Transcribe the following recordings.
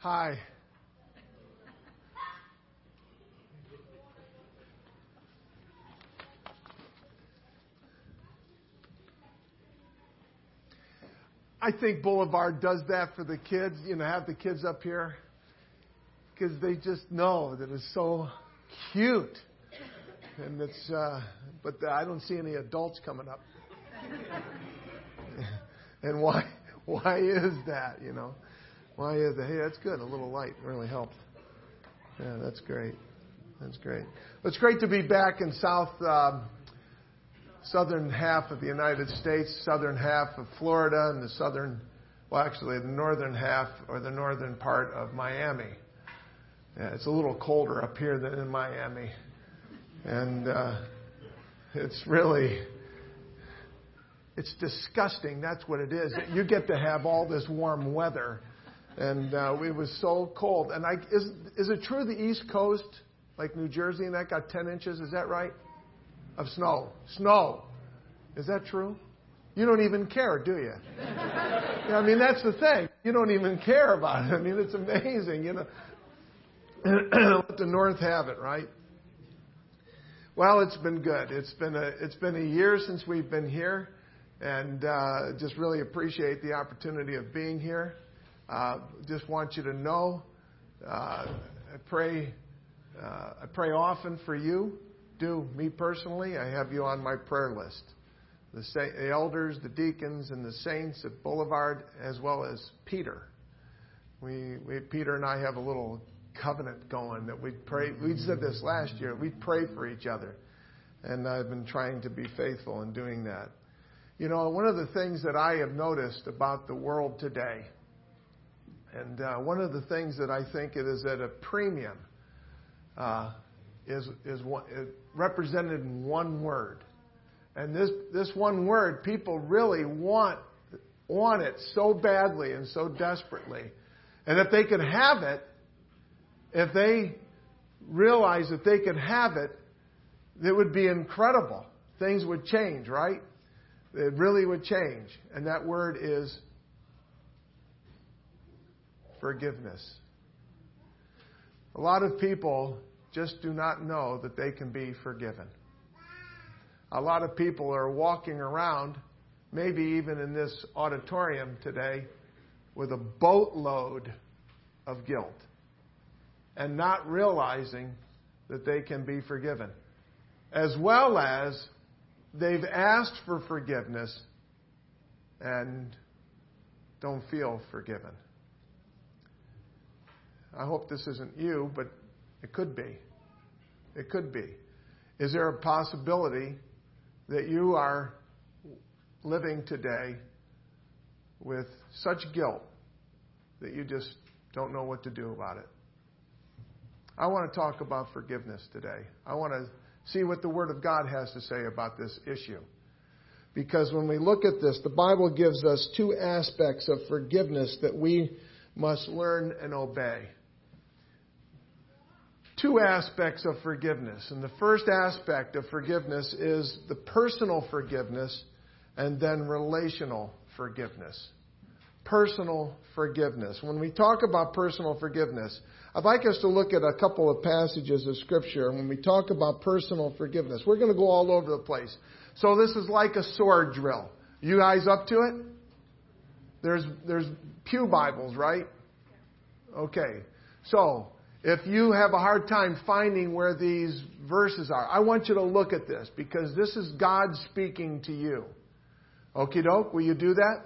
Hi. I think Boulevard does that for the kids, you know, have the kids up here because they just know that it's so cute. And it's, uh, but I don't see any adults coming up. and why, why is that, you know? Why is? Hey, that's good. A little light really helped. Yeah, that's great. That's great. It's great to be back in South, um, southern half of the United States, southern half of Florida, and the southern, well, actually, the northern half or the northern part of Miami. Yeah, it's a little colder up here than in Miami. And uh, it's really, it's disgusting. That's what it is. You get to have all this warm weather. And uh, it was so cold. And I, is, is it true the East Coast, like New Jersey, and that got 10 inches? Is that right? Of snow. Snow. Is that true? You don't even care, do you? yeah, I mean, that's the thing. You don't even care about it. I mean, it's amazing, you know. Let the North have it, right? Well, it's been good. It's been a it's been a year since we've been here, and uh, just really appreciate the opportunity of being here. Uh, just want you to know, uh, I pray uh, I pray often for you. Do me personally. I have you on my prayer list. The, elders, the deacons, and the saints at Boulevard, as well as Peter. We, we Peter and I have a little covenant going that we'd pray. We said this last year. We'd pray for each other. And I've been trying to be faithful in doing that. You know, one of the things that I have noticed about the world today, and uh, one of the things that I think it is at a premium, uh, is, is, one, represented in one word. And this, this one word, people really want, want it so badly and so desperately. And if they could have it, if they realize that they could have it, it would be incredible. Things would change, right? It really would change. And that word is forgiveness. A lot of people just do not know that they can be forgiven. A lot of people are walking around, maybe even in this auditorium today, with a boatload of guilt and not realizing that they can be forgiven. As well as they've asked for forgiveness and don't feel forgiven. I hope this isn't you, but it could be. It could be. Is there a possibility that you are living today with such guilt that you just don't know what to do about it? I want to talk about forgiveness today. I want to see what the Word of God has to say about this issue. Because when we look at this, the Bible gives us two aspects of forgiveness that we must learn and obey. Two aspects of forgiveness. And the first aspect of forgiveness is the personal forgiveness and then relational forgiveness. Personal forgiveness. When we talk about personal forgiveness, I'd like us to look at a couple of passages of Scripture. When we talk about personal forgiveness, we're going to go all over the place. So this is like a sword drill. You guys up to it? There's, there's Pew Bibles, right? Okay. So, if you have a hard time finding where these verses are, I want you to look at this because this is God speaking to you. Okie doke, will you do that?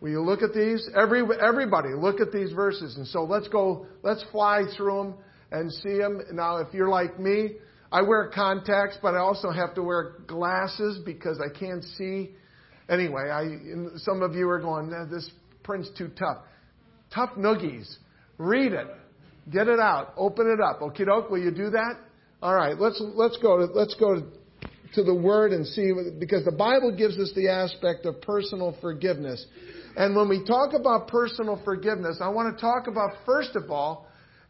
Will you look at these? Every, everybody, look at these verses. And so let's go, let's fly through them and see them. Now, if you're like me, I wear contacts, but I also have to wear glasses because I can't see. Anyway, I, some of you are going, this print's too tough. Tough noogies. Read it. Get it out. Open it up. Okay, doke, will you do that? All right, let's, let's go to, let's go to, to the Word and see, because the Bible gives us the aspect of personal forgiveness. And when we talk about personal forgiveness, I want to talk about, first of all,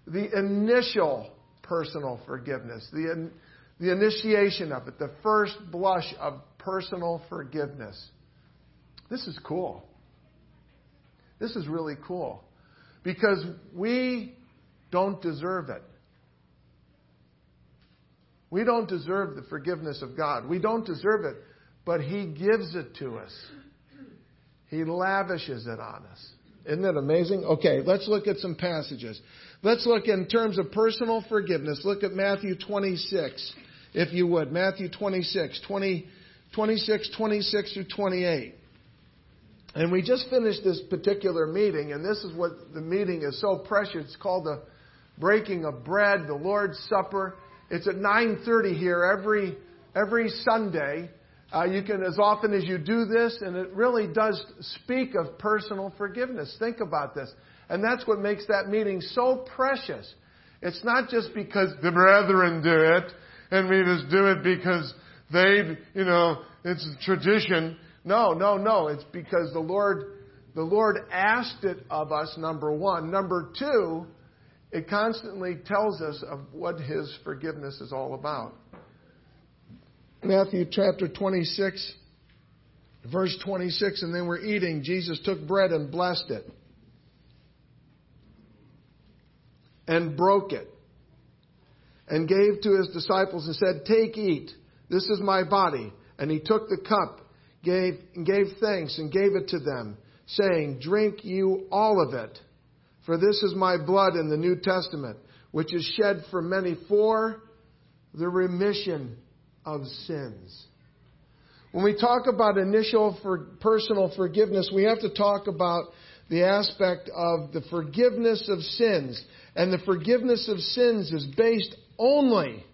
the initial personal forgiveness, the, the initiation of it, the first blush of personal forgiveness. This is cool. This is really cool. because we don't deserve it. We don't deserve the forgiveness of God. We don't deserve it, but He gives it to us. He lavishes it on us. Isn't that amazing? Okay, let's look at some passages. Let's look in terms of personal forgiveness. Look at Matthew 26, if you would. Matthew 26, 20, 26, 26 through 28. And we just finished this particular meeting, and this is what the meeting is so precious. It's called the breaking of bread, the Lord's Supper. It's at 9:30 here every every Sunday. Uh, you can, as often as you do this, and it really does speak of personal forgiveness. Think about this. And that's what makes that meeting so precious. It's not just because the brethren do it, and we just do it because they, you know, it's tradition. No, no, no. It's because the Lord, the Lord asked it of us, number one. Number two, it constantly tells us of what His forgiveness is all about. Matthew chapter 26, verse 26, and then we're eating. Jesus took bread and blessed it and broke it and gave to his disciples and said, Take, eat. This is my body. And he took the cup, gave, gave thanks, and gave it to them, saying, Drink you all of it. For this is my blood in the New Testament, which is shed for many for the remission of sins. When we talk about initial for personal forgiveness, we have to talk about the aspect of the forgiveness of sins. And the forgiveness of sins is based only,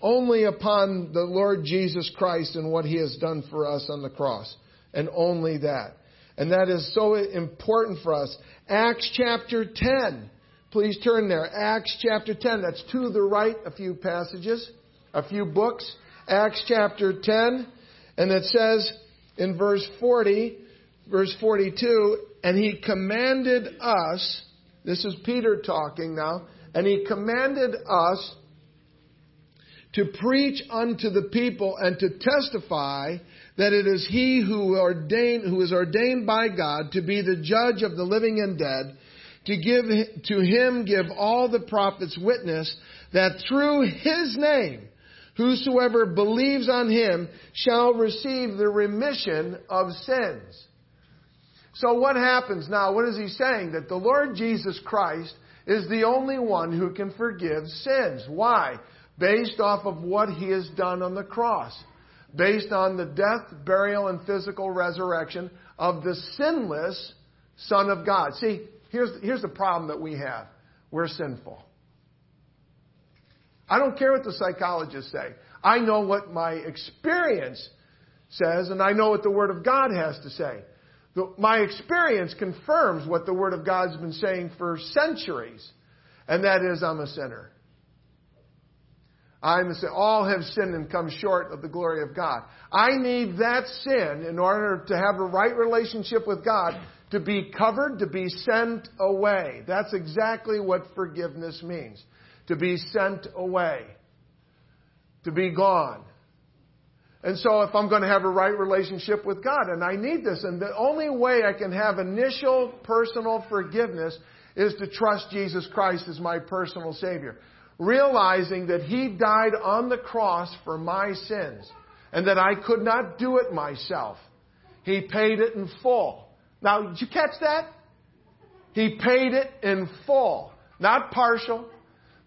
only upon the Lord Jesus Christ and what He has done for us on the cross. And only that. And that is so important for us. Acts chapter 10. Please turn there. Acts chapter 10. That's to the right, a few passages a few books, Acts chapter 10, and it says in verse 40, verse 42, and he commanded us, this is Peter talking now, and he commanded us to preach unto the people and to testify that it is he who ordained who is ordained by God to be the judge of the living and dead to give to him give all the prophets witness that through his name Whosoever believes on him shall receive the remission of sins. So what happens now? What is he saying? That the Lord Jesus Christ is the only one who can forgive sins. Why? Based off of what he has done on the cross. Based on the death, burial, and physical resurrection of the sinless Son of God. See, here's, here's the problem that we have. We're sinful. I don't care what the psychologists say. I know what my experience says, and I know what the Word of God has to say. The, my experience confirms what the Word of God's been saying for centuries, and that is, I'm a sinner. I'm sinner. All have sinned and come short of the glory of God. I need that sin in order to have a right relationship with God to be covered, to be sent away. That's exactly what forgiveness means to be sent away, to be gone. And so if I'm going to have a right relationship with God, and I need this, and the only way I can have initial personal forgiveness is to trust Jesus Christ as my personal Savior. Realizing that He died on the cross for my sins, and that I could not do it myself. He paid it in full. Now, did you catch that? He paid it in full. Not partial,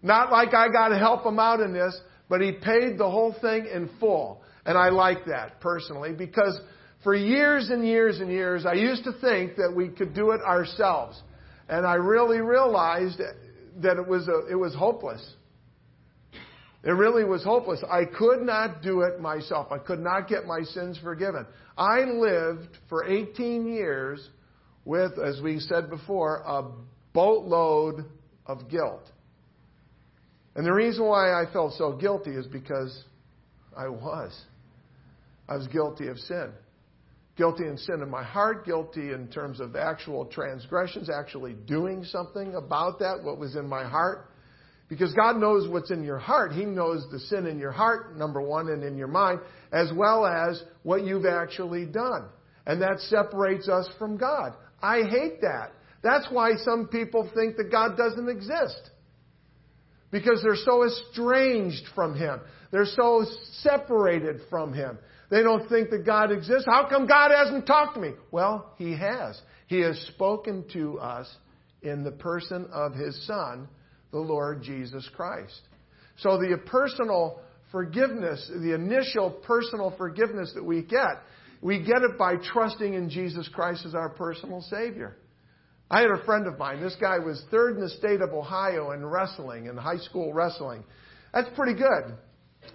not like I got to help him out in this, but he paid the whole thing in full. And I like that personally because for years and years and years, I used to think that we could do it ourselves. And I really realized that it was, a, it was hopeless. It really was hopeless. I could not do it myself. I could not get my sins forgiven. I lived for 18 years with, as we said before, a boatload of guilt. And the reason why I felt so guilty is because I was. I was guilty of sin. Guilty in sin in my heart, guilty in terms of actual transgressions, actually doing something about that, what was in my heart. Because God knows what's in your heart. He knows the sin in your heart, number one, and in your mind, as well as what you've actually done. And that separates us from God. I hate that. That's why some people think that God doesn't exist. Because they're so estranged from Him. They're so separated from Him. They don't think that God exists. How come God hasn't talked to me? Well, He has. He has spoken to us in the person of His Son, the Lord Jesus Christ. So the personal forgiveness, the initial personal forgiveness that we get, we get it by trusting in Jesus Christ as our personal Savior. I had a friend of mine. This guy was third in the state of Ohio in wrestling, in high school wrestling. That's pretty good.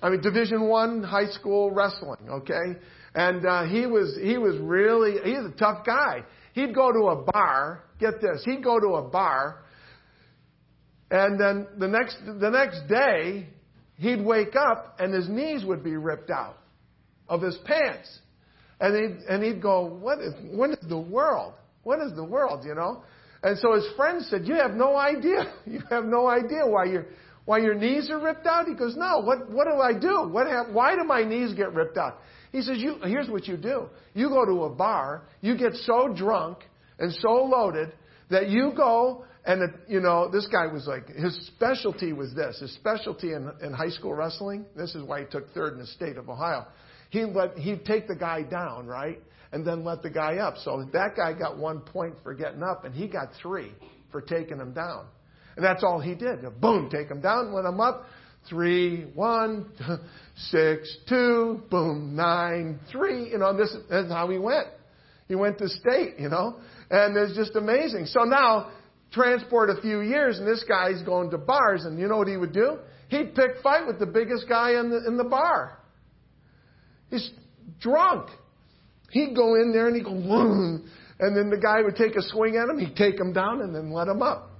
I mean, Division One high school wrestling. Okay, and uh, he was he was really he's a tough guy. He'd go to a bar. Get this. He'd go to a bar, and then the next the next day he'd wake up and his knees would be ripped out of his pants. And he'd, and he'd go, what is, what is the world? What is the world, you know? And so his friends said, you have no idea. You have no idea why your, why your knees are ripped out? He goes, no, what, what do I do? What have, why do my knees get ripped out? He says, you, here's what you do. You go to a bar, you get so drunk and so loaded that you go and, it, you know, this guy was like, his specialty was this. His specialty in, in high school wrestling, this is why he took third in the state of Ohio. He let, he'd take the guy down, right? And then let the guy up. So that guy got one point for getting up, and he got three for taking him down. And that's all he did. Boom, take him down, let him up. Three, one, six, two, boom, nine, three. You know, this is how he went. He went to state, you know, and it's just amazing. So now transport a few years, and this guy's going to bars, and you know what he would do? He'd pick fight with the biggest guy in the in the bar. He's drunk. He'd go in there and he'd go, Vroom, and then the guy would take a swing at him. He'd take him down and then let him up.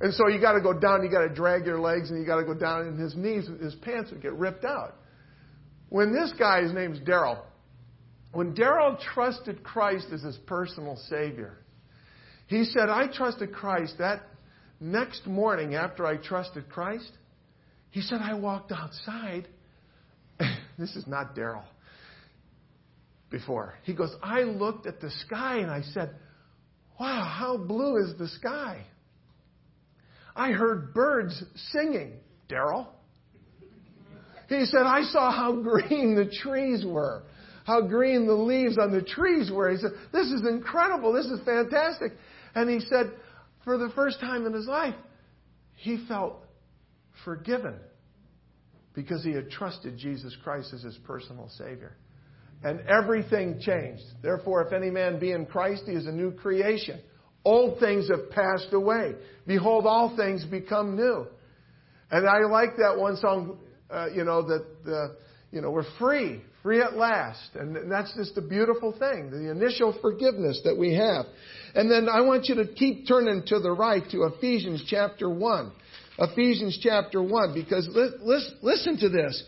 And so you got to go down. You got to drag your legs, and you got to go down, and his knees, his pants would get ripped out. When this guy, his name's Daryl, when Daryl trusted Christ as his personal Savior, he said, I trusted Christ that next morning after I trusted Christ. He said, I walked outside. this is not Daryl. Before. He goes, I looked at the sky and I said, Wow, how blue is the sky? I heard birds singing. Daryl. He said, I saw how green the trees were, how green the leaves on the trees were. He said, This is incredible. This is fantastic. And he said, for the first time in his life, he felt forgiven because he had trusted Jesus Christ as his personal Savior. And everything changed. Therefore, if any man be in Christ, he is a new creation. Old things have passed away. Behold, all things become new. And I like that one song, uh, you know, that, uh, you know, we're free, free at last. And that's just a beautiful thing, the initial forgiveness that we have. And then I want you to keep turning to the right to Ephesians chapter 1. Ephesians chapter 1, because listen to this.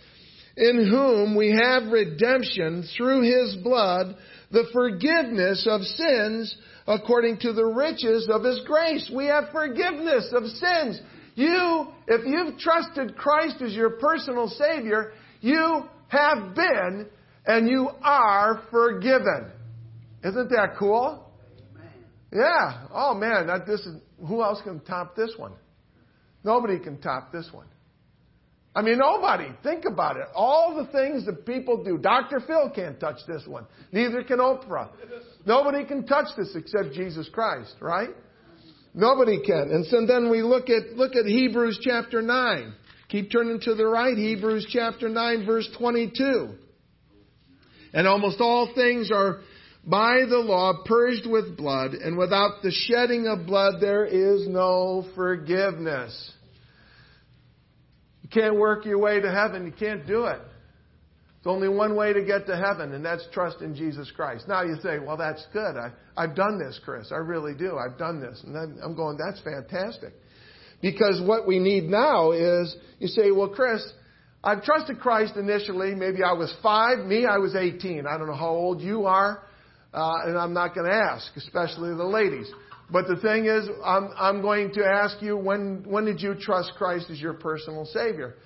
In whom we have redemption through his blood, the forgiveness of sins according to the riches of his grace. We have forgiveness of sins. You, if you've trusted Christ as your personal Savior, you have been and you are forgiven. Isn't that cool? Yeah. Oh man, that, this is who else can top this one? Nobody can top this one. I mean, nobody. Think about it. All the things that people do. Dr. Phil can't touch this one. Neither can Oprah. Nobody can touch this except Jesus Christ, right? Nobody can. And so then we look at look at Hebrews chapter 9. Keep turning to the right, Hebrews chapter 9 verse 22. And almost all things are by the law purged with blood, and without the shedding of blood there is no forgiveness. You can't work your way to heaven. You can't do it. There's only one way to get to heaven, and that's trust in Jesus Christ. Now you say, well, that's good. I, I've done this, Chris. I really do. I've done this. And I'm going, that's fantastic. Because what we need now is, you say, well, Chris, I've trusted Christ initially. Maybe I was five. Me, I was 18. I don't know how old you are. Uh, and I'm not going to ask, especially the ladies. But the thing is, I'm, I'm going to ask you, when, when did you trust Christ as your personal Savior?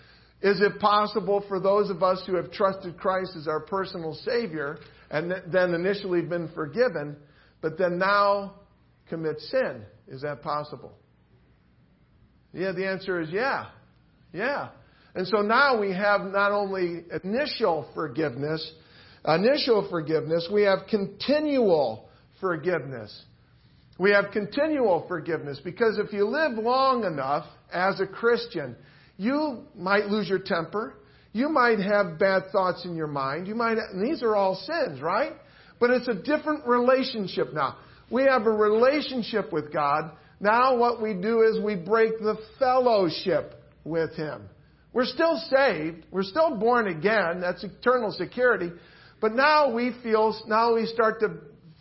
Is it possible for those of us who have trusted Christ as our personal Savior and then initially been forgiven, but then now commit sin. Is that possible? Yeah, the answer is yeah. Yeah. And so now we have not only initial forgiveness, initial forgiveness, we have continual forgiveness. We have continual forgiveness because if you live long enough as a Christian, you might lose your temper. You might have bad thoughts in your mind. You might, these are all sins, right? But it's a different relationship now. We have a relationship with God. Now what we do is we break the fellowship with Him. We're still saved. We're still born again. That's eternal security. But now we feel, now we start to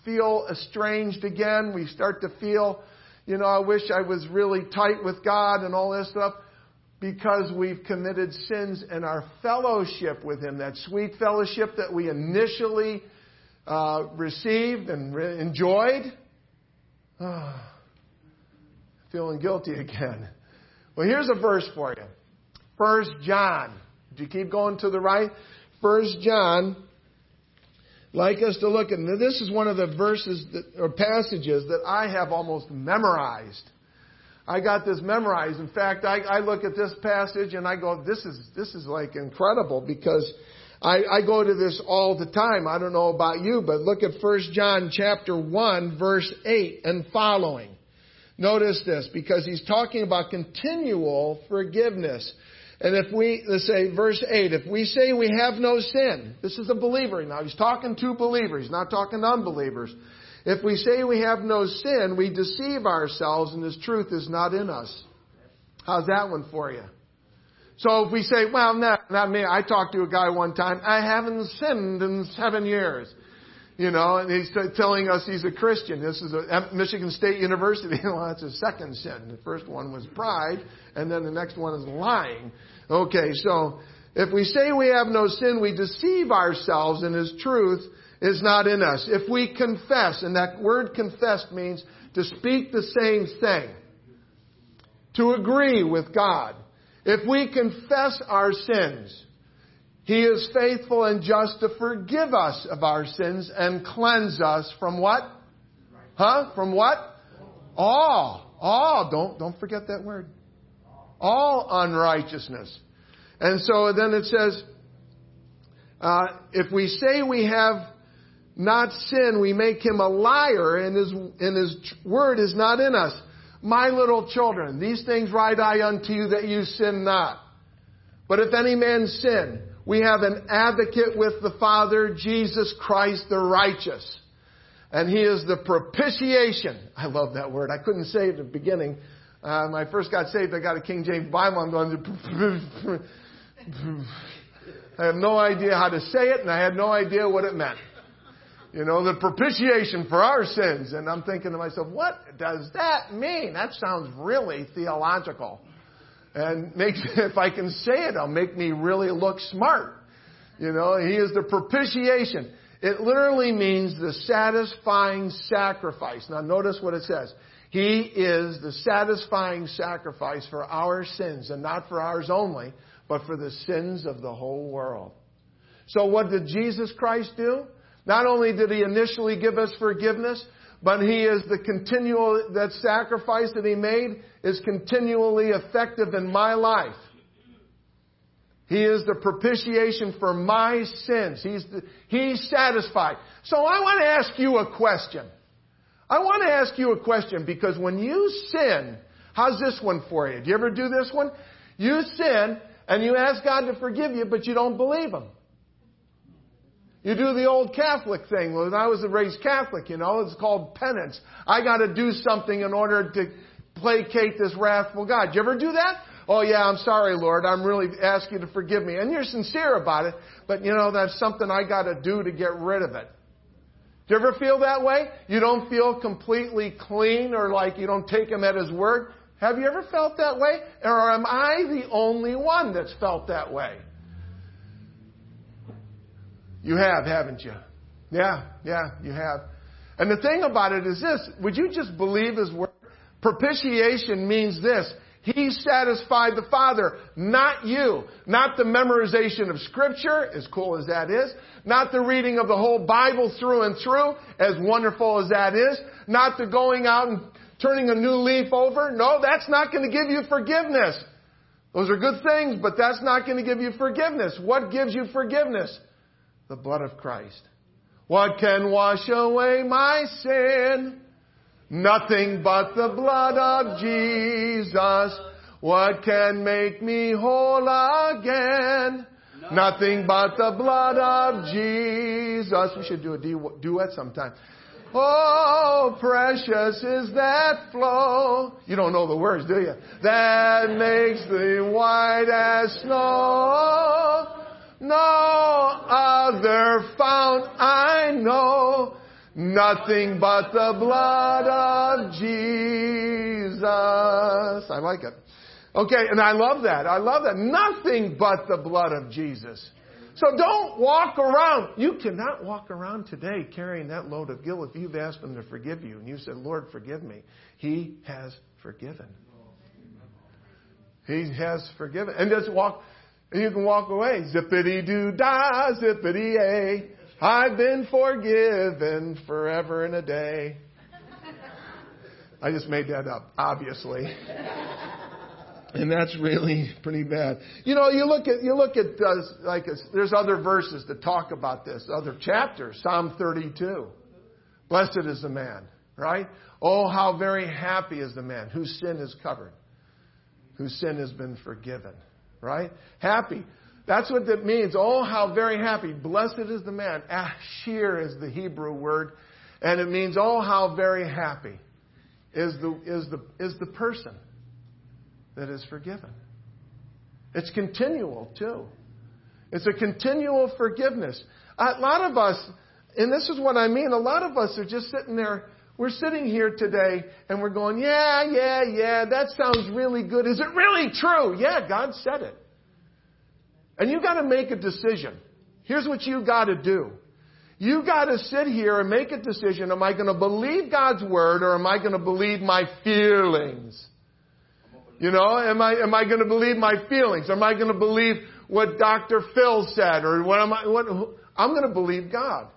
feel estranged again. We start to feel, you know, I wish I was really tight with God and all this stuff because we've committed sins in our fellowship with Him. That sweet fellowship that we initially uh, received and re- enjoyed. Oh, feeling guilty again. Well, here's a verse for you. First John. Do you keep going to the right? First John. Like us to look at. This is one of the verses that, or passages that I have almost memorized. I got this memorized. In fact, I, I look at this passage and I go, this is, this is like incredible because I, I go to this all the time. I don't know about you, but look at 1 John chapter 1 verse 8 and following. Notice this because he's talking about continual forgiveness. And if we, let's say verse 8, if we say we have no sin, this is a believer now. He's talking to believers, not talking to unbelievers. If we say we have no sin, we deceive ourselves and His truth is not in us. How's that one for you? So if we say, well, not, not me. I talked to a guy one time. I haven't sinned in seven years. You know, and he's telling us he's a Christian. This is a Michigan State University. well, that's a second sin. The first one was pride, and then the next one is lying. Okay, so if we say we have no sin, we deceive ourselves and His truth is not in us. If we confess, and that word confess means to speak the same thing, to agree with God. If we confess our sins, He is faithful and just to forgive us of our sins and cleanse us from what? Huh? From what? All. All. Don't, don't forget that word. All unrighteousness. And so then it says, uh, if we say we have not sin, we make him a liar, and his, and his word is not in us. My little children, these things write I unto you that you sin not. But if any man sin, we have an advocate with the Father, Jesus Christ the righteous. And he is the propitiation. I love that word. I couldn't say it at the beginning. Uh, when I first got saved, I got a King James Bible. I'm going, I have no idea how to say it, and I had no idea what it meant. You know, the propitiation for our sins. And I'm thinking to myself, what does that mean? That sounds really theological. And makes, if I can say it, it'll make me really look smart. You know, He is the propitiation. It literally means the satisfying sacrifice. Now notice what it says. He is the satisfying sacrifice for our sins, and not for ours only, but for the sins of the whole world. So what did Jesus Christ do? Not only did he initially give us forgiveness, but he is the continual, that sacrifice that he made is continually effective in my life. He is the propitiation for my sins. He's, the, he's satisfied. So I want to ask you a question. I want to ask you a question because when you sin, how's this one for you? Do you ever do this one? You sin and you ask God to forgive you, but you don't believe Him. You do the old Catholic thing. When I was raised Catholic, you know, it's called penance. I got to do something in order to placate this wrathful God. Did you ever do that? Oh yeah, I'm sorry, Lord. I'm really asking you to forgive me. And you're sincere about it, but you know, that's something I got to do to get rid of it. Do you ever feel that way? You don't feel completely clean or like you don't take him at his word? Have you ever felt that way? Or am I the only one that's felt that way? You have, haven't you? Yeah, yeah, you have. And the thing about it is this would you just believe his word? Propitiation means this. He satisfied the Father, not you. Not the memorization of Scripture, as cool as that is. Not the reading of the whole Bible through and through, as wonderful as that is. not the going out and turning a new leaf over. No, that's not going to give you forgiveness. Those are good things, but that's not going to give you forgiveness. What gives you forgiveness? The blood of Christ. What can wash away my sin? Nothing but the blood of Jesus. What can make me whole again? Nothing but the blood of Jesus. We should do a duet sometime. Oh, precious is that flow. You don't know the words, do you? That makes the white as snow. No other fount I know. Nothing but the blood of Jesus. I like it. Okay, and I love that. I love that. Nothing but the blood of Jesus. So don't walk around. You cannot walk around today carrying that load of guilt if you've asked Him to forgive you and you said, Lord, forgive me. He has forgiven. He has forgiven. And just walk, you can walk away. Zippity doo dah, zippity a. I've been forgiven forever and a day. I just made that up, obviously. And that's really pretty bad. You know, you look at you look at uh, like a, there's other verses that talk about this, other chapters. Psalm 32. Blessed is the man, right? Oh, how very happy is the man whose sin is covered, whose sin has been forgiven, right? Happy. That's what that means. Oh, how very happy. Blessed is the man. Ashir is the Hebrew word, and it means oh, how very happy is the is the is the person that is forgiven. It's continual, too. It's a continual forgiveness. A lot of us, and this is what I mean, a lot of us are just sitting there. We're sitting here today and we're going, yeah, yeah, yeah, that sounds really good. Is it really true? Yeah, God said it. And you got to make a decision. Here's what you got to do. You got to sit here and make a decision. Am I going to believe God's word or am I going to believe my feelings? You know, am I, am I going to believe my feelings? Am I going to believe what Dr. Phil said? Or what am I, what, I'm going to believe God.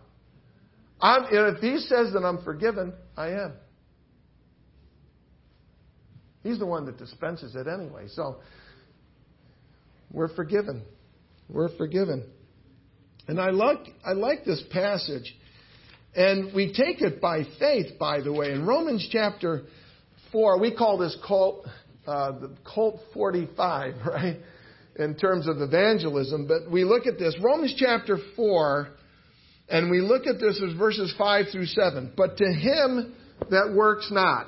I'm, if he says that I'm forgiven, I am. He's the one that dispenses it anyway. So, we're forgiven. We're forgiven. And I like, I like this passage. And we take it by faith, by the way. In Romans chapter 4, we call this cult uh, the Colt 45, right, in terms of evangelism. But we look at this, Romans chapter 4, and we look at this as verses 5 through 7. But to him that works not,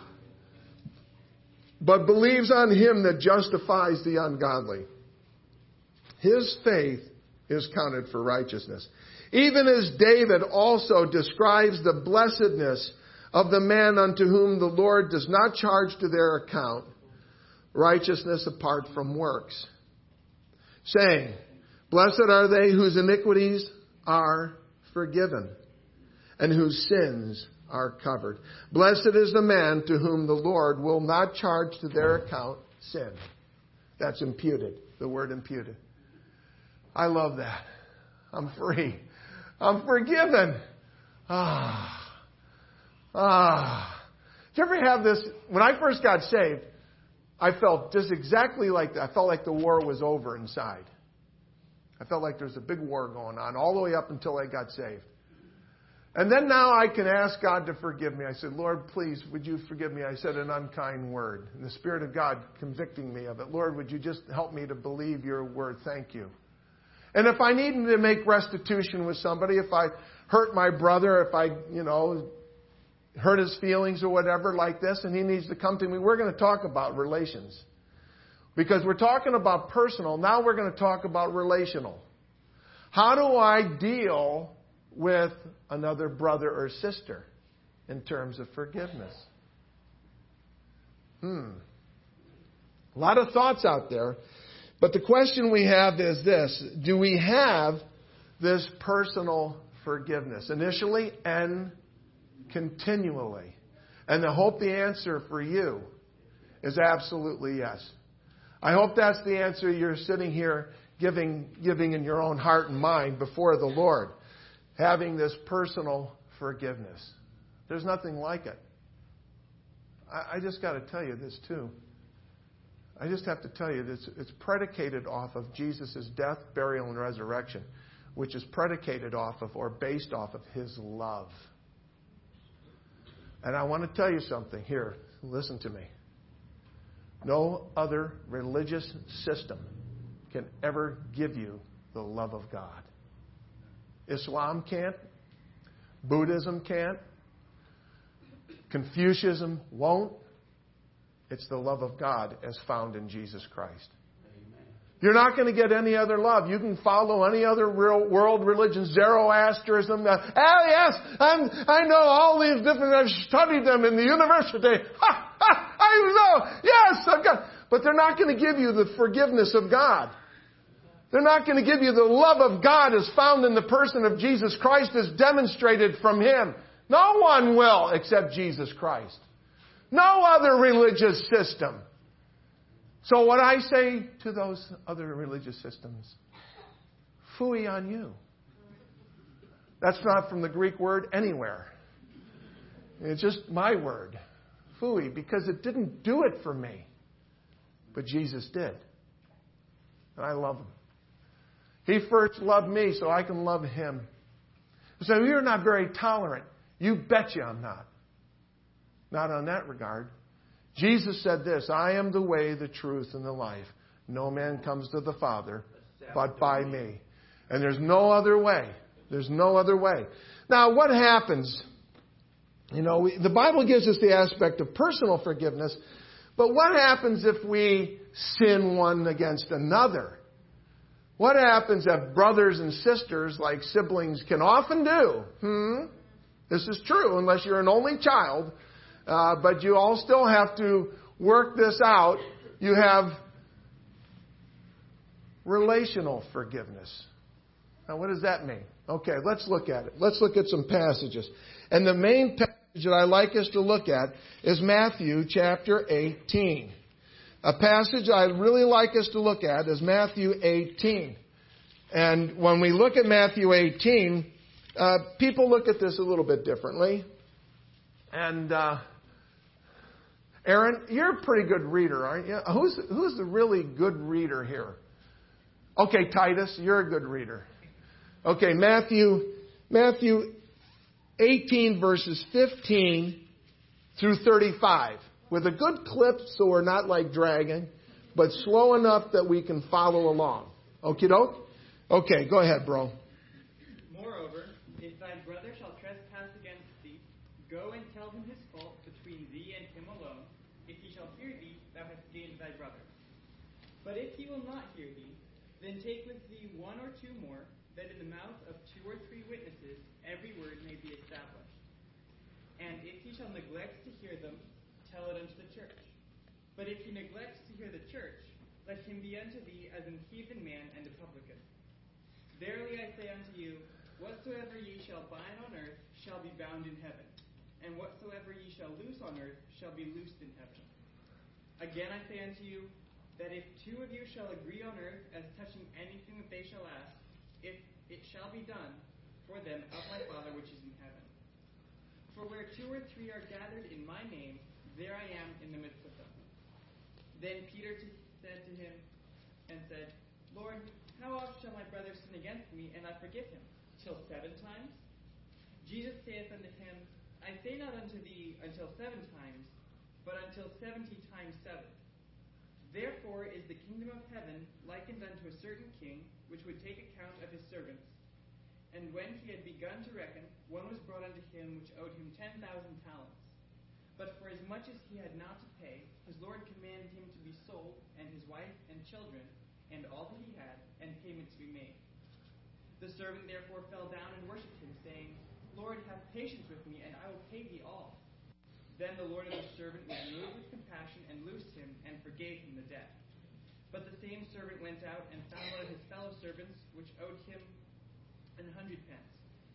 but believes on him that justifies the ungodly, his faith is counted for righteousness. Even as David also describes the blessedness of the man unto whom the Lord does not charge to their account righteousness apart from works, saying, Blessed are they whose iniquities are forgiven and whose sins are covered. Blessed is the man to whom the Lord will not charge to their account sin. That's imputed, the word imputed. I love that. I'm free. I'm forgiven. Ah. Ah. Did you ever have this? When I first got saved, I felt just exactly like that. I felt like the war was over inside. I felt like there was a big war going on all the way up until I got saved. And then now I can ask God to forgive me. I said, Lord, please, would you forgive me? I said an unkind word. And the Spirit of God convicting me of it. Lord, would you just help me to believe your word? Thank you. And if I needed to make restitution with somebody, if I hurt my brother, if I, you know, hurt his feelings or whatever like this, and he needs to come to me. We're going to talk about relations. Because we're talking about personal, now we're going to talk about relational. How do I deal with another brother or sister in terms of forgiveness? Hmm. A lot of thoughts out there. But the question we have is this Do we have this personal forgiveness? Initially and continually. And I hope the answer for you is absolutely yes. I hope that's the answer you're sitting here giving, giving in your own heart and mind before the Lord. Having this personal forgiveness. There's nothing like it. I, I just got to tell you this too. I just have to tell you this it's predicated off of Jesus' death, burial, and resurrection, which is predicated off of or based off of his love. And I want to tell you something here. Listen to me. No other religious system can ever give you the love of God. Islam can't. Buddhism can't. Confucianism won't. It's the love of God as found in Jesus Christ. You're not going to get any other love. You can follow any other real world religion, Zoroastrianism. Uh, oh yes, I'm, I know all these different. I've studied them in the university. Ha, I. Yes, I've got. But they're not going to give you the forgiveness of God. They're not going to give you the love of God as found in the person of Jesus Christ as demonstrated from Him. No one will except Jesus Christ. No other religious system. So what I say to those other religious systems, fooey on you. That's not from the Greek word anywhere. It's just my word, fooey, because it didn't do it for me. But Jesus did. And I love him. He first loved me so I can love him. So you're not very tolerant. You betcha I'm not. Not on that regard. Jesus said this I am the way, the truth, and the life. No man comes to the Father but by me. And there's no other way. There's no other way. Now, what happens? You know, we, the Bible gives us the aspect of personal forgiveness, but what happens if we sin one against another? What happens if brothers and sisters, like siblings can often do? Hmm? This is true, unless you're an only child. Uh, but you all still have to work this out. You have relational forgiveness. Now, what does that mean? Okay, let's look at it. Let's look at some passages. And the main that I like us to look at is Matthew chapter 18. A passage I'd really like us to look at is Matthew 18. And when we look at Matthew 18, uh, people look at this a little bit differently. And uh, Aaron, you're a pretty good reader, aren't you? Who's who's the really good reader here? Okay, Titus, you're a good reader. Okay, Matthew Matthew 18 verses 15 through 35 with a good clip so we're not like dragging, but slow enough that we can follow along. Okie doke? Okay, go ahead, bro. Moreover, if thy brother shall trespass against thee, go and tell him his fault between thee and him alone. If he shall hear thee, thou hast gained thy brother. But if he will not hear thee, then take with thee one or two more, that in the mouth of two or three witnesses every word may be established. And if he shall neglect to hear them, tell it unto the church. But if he neglects to hear the church, let him be unto thee as an heathen man and a publican. Verily I say unto you, whatsoever ye shall bind on earth shall be bound in heaven, and whatsoever ye shall loose on earth shall be loosed in heaven. Again I say unto you, that if two of you shall agree on earth as touching anything that they shall ask, if it shall be done for them of my Father which is in. For where two or three are gathered in my name, there I am in the midst of them. Then Peter t- said to him and said, Lord, how oft shall my brother sin against me, and I forgive him? Till seven times? Jesus saith unto him, I say not unto thee until seven times, but until seventy times seven. Therefore is the kingdom of heaven likened unto a certain king, which would take account of his servants. And when he had begun to reckon, one was brought unto him which owed him ten thousand talents. But for as much as he had not to pay, his Lord commanded him to be sold, and his wife and children, and all that he had, and payment to be made. The servant therefore fell down and worshipped him, saying, Lord, have patience with me, and I will pay thee all. Then the Lord of the servant was moved with compassion and loosed him and forgave him the debt. But the same servant went out and found one of his fellow servants which owed him an hundred pence.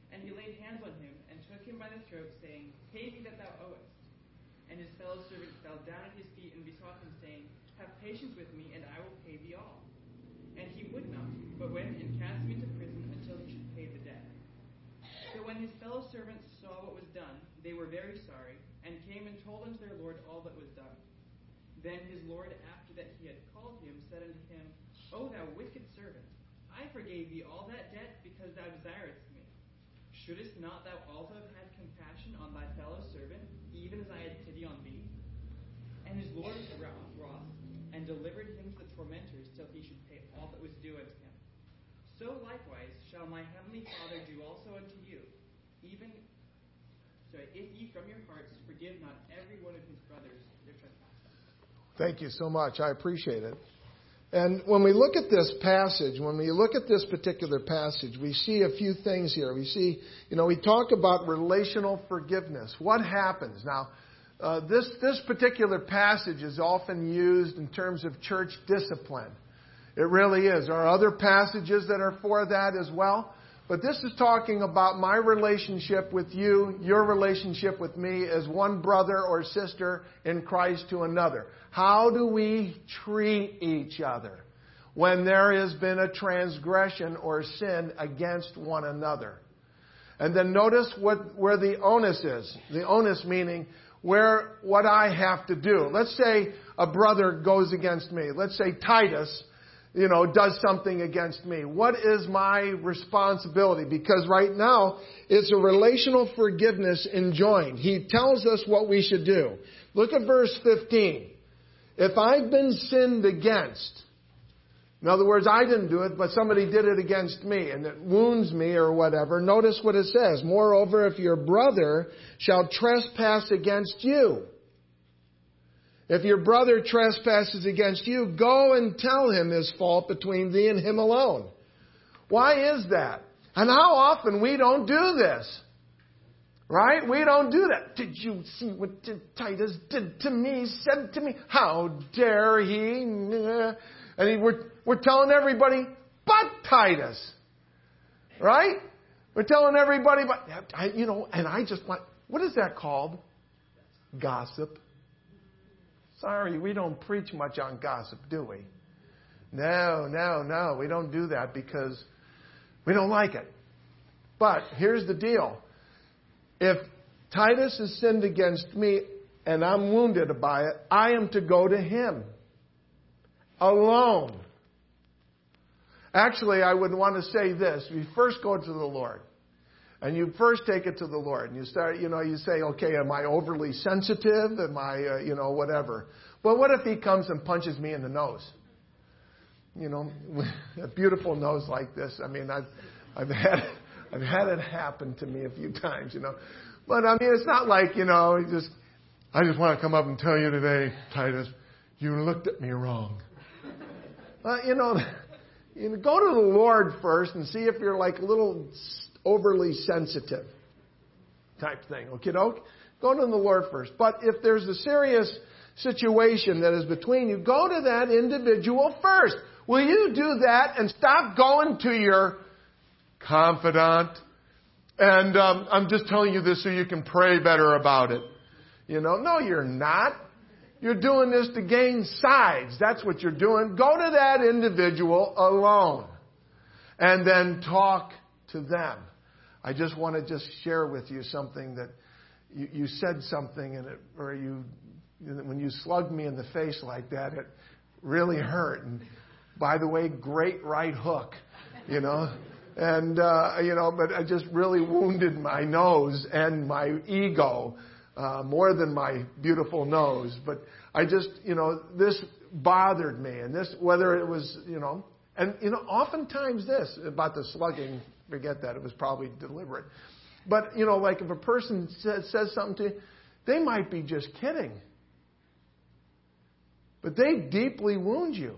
And he laid hands on him and took him by the throat, saying, Pay me that thou owest. And his fellow servant fell down at his feet and besought him, saying, Have patience with me, and I will pay thee all. And he would not, but went and cast him into prison until he should pay the debt. So when his fellow servants saw what was done, they were very sorry, and came and told unto their Lord all that was done. Then his Lord, after that he had called him, said unto him, O thou wicked servant, I forgave thee all that debt because thou desiredst me. Shouldest not thou also have had compassion on thy fellow servant, even as I had pity on thee? And his Lord was wroth, and delivered him to the tormentors till he should pay all that was due unto him. So likewise shall my heavenly Father do also unto you, even so if ye from your hearts forgive not every one of his brothers their trespasses. Thank you so much. I appreciate it. And when we look at this passage, when we look at this particular passage, we see a few things here. We see, you know, we talk about relational forgiveness. What happens? Now, uh, this, this particular passage is often used in terms of church discipline. It really is. There are other passages that are for that as well. But this is talking about my relationship with you, your relationship with me as one brother or sister in Christ to another. How do we treat each other when there has been a transgression or sin against one another? And then notice what, where the onus is. The onus meaning where, what I have to do. Let's say a brother goes against me. Let's say Titus you know, does something against me? What is my responsibility? Because right now, it's a relational forgiveness enjoined. He tells us what we should do. Look at verse 15. If I've been sinned against, in other words, I didn't do it, but somebody did it against me and it wounds me or whatever, notice what it says. Moreover, if your brother shall trespass against you, if your brother trespasses against you, go and tell him his fault between thee and him alone. Why is that? And how often we don't do this? Right? We don't do that. Did you see what Titus did to me, said to me? How dare he? And we're, we're telling everybody, but Titus. Right? We're telling everybody, but, you know, and I just want, what is that called? Gossip. Sorry, we don't preach much on gossip, do we? No, no, no. We don't do that because we don't like it. But here's the deal. If Titus has sinned against me and I'm wounded by it, I am to go to him alone. Actually, I would want to say this. We first go to the Lord. And you first take it to the Lord, and you start, you know, you say, okay, am I overly sensitive? Am I, uh, you know, whatever. But what if he comes and punches me in the nose? You know, a beautiful nose like this. I mean, I've, I've had, I've had it happen to me a few times, you know. But I mean, it's not like, you know, just, I just want to come up and tell you today, Titus, you looked at me wrong. Uh, you know, you know, go to the Lord first and see if you're like a little overly sensitive type thing. Okay, doke? Go to the Lord first. But if there's a serious situation that is between you, go to that individual first. Will you do that and stop going to your confidant? And um, I'm just telling you this so you can pray better about it. You know, no, you're not. You're doing this to gain sides. That's what you're doing. Go to that individual alone and then talk to them. I just want to just share with you something that you, you said something and it, or you, when you slugged me in the face like that, it really hurt. And by the way, great right hook, you know. And, uh, you know, but I just really wounded my nose and my ego uh, more than my beautiful nose. But I just, you know, this bothered me. And this, whether it was, you know, and, you know, oftentimes this about the slugging forget that. It was probably deliberate. But, you know, like if a person says, says something to you, they might be just kidding. But they deeply wound you.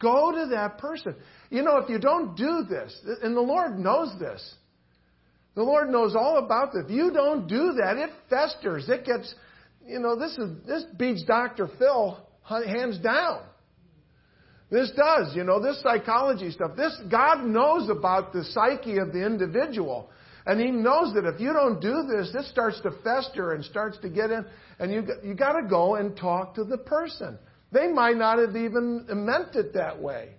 Go to that person. You know, if you don't do this, and the Lord knows this, the Lord knows all about this. If you don't do that, it festers. It gets, you know, this is this beats Dr. Phil hands down. This does, you know, this psychology stuff. This God knows about the psyche of the individual. And he knows that if you don't do this, this starts to fester and starts to get in, and you you got to go and talk to the person. They might not have even meant it that way.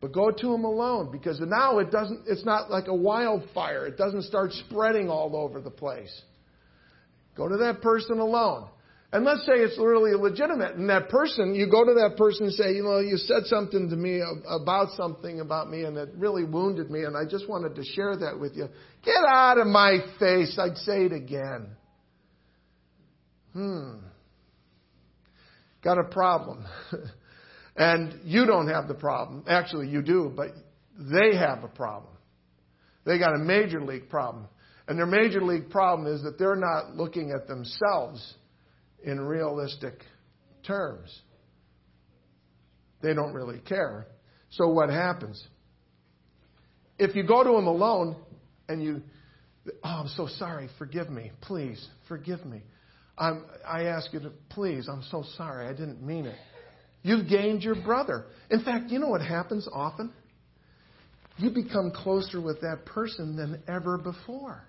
But go to them alone because now it doesn't, it's not like a wildfire. It doesn't start spreading all over the place. Go to that person alone. And let's say it's really legitimate. And that person, you go to that person and say, you know, you said something to me about something about me and it really wounded me and I just wanted to share that with you. Get out of my face. I'd say it again. Hmm. Got a problem. and you don't have the problem. Actually, you do, but they have a problem. They got a major league problem. And their major league problem is that they're not looking at themselves in realistic terms. They don't really care. So what happens? If you go to him alone and you, oh, I'm so sorry, forgive me, please, forgive me. I'm, I ask you to, please, I'm so sorry, I didn't mean it. You've gained your brother. In fact, you know what happens often? You become closer with that person than ever before.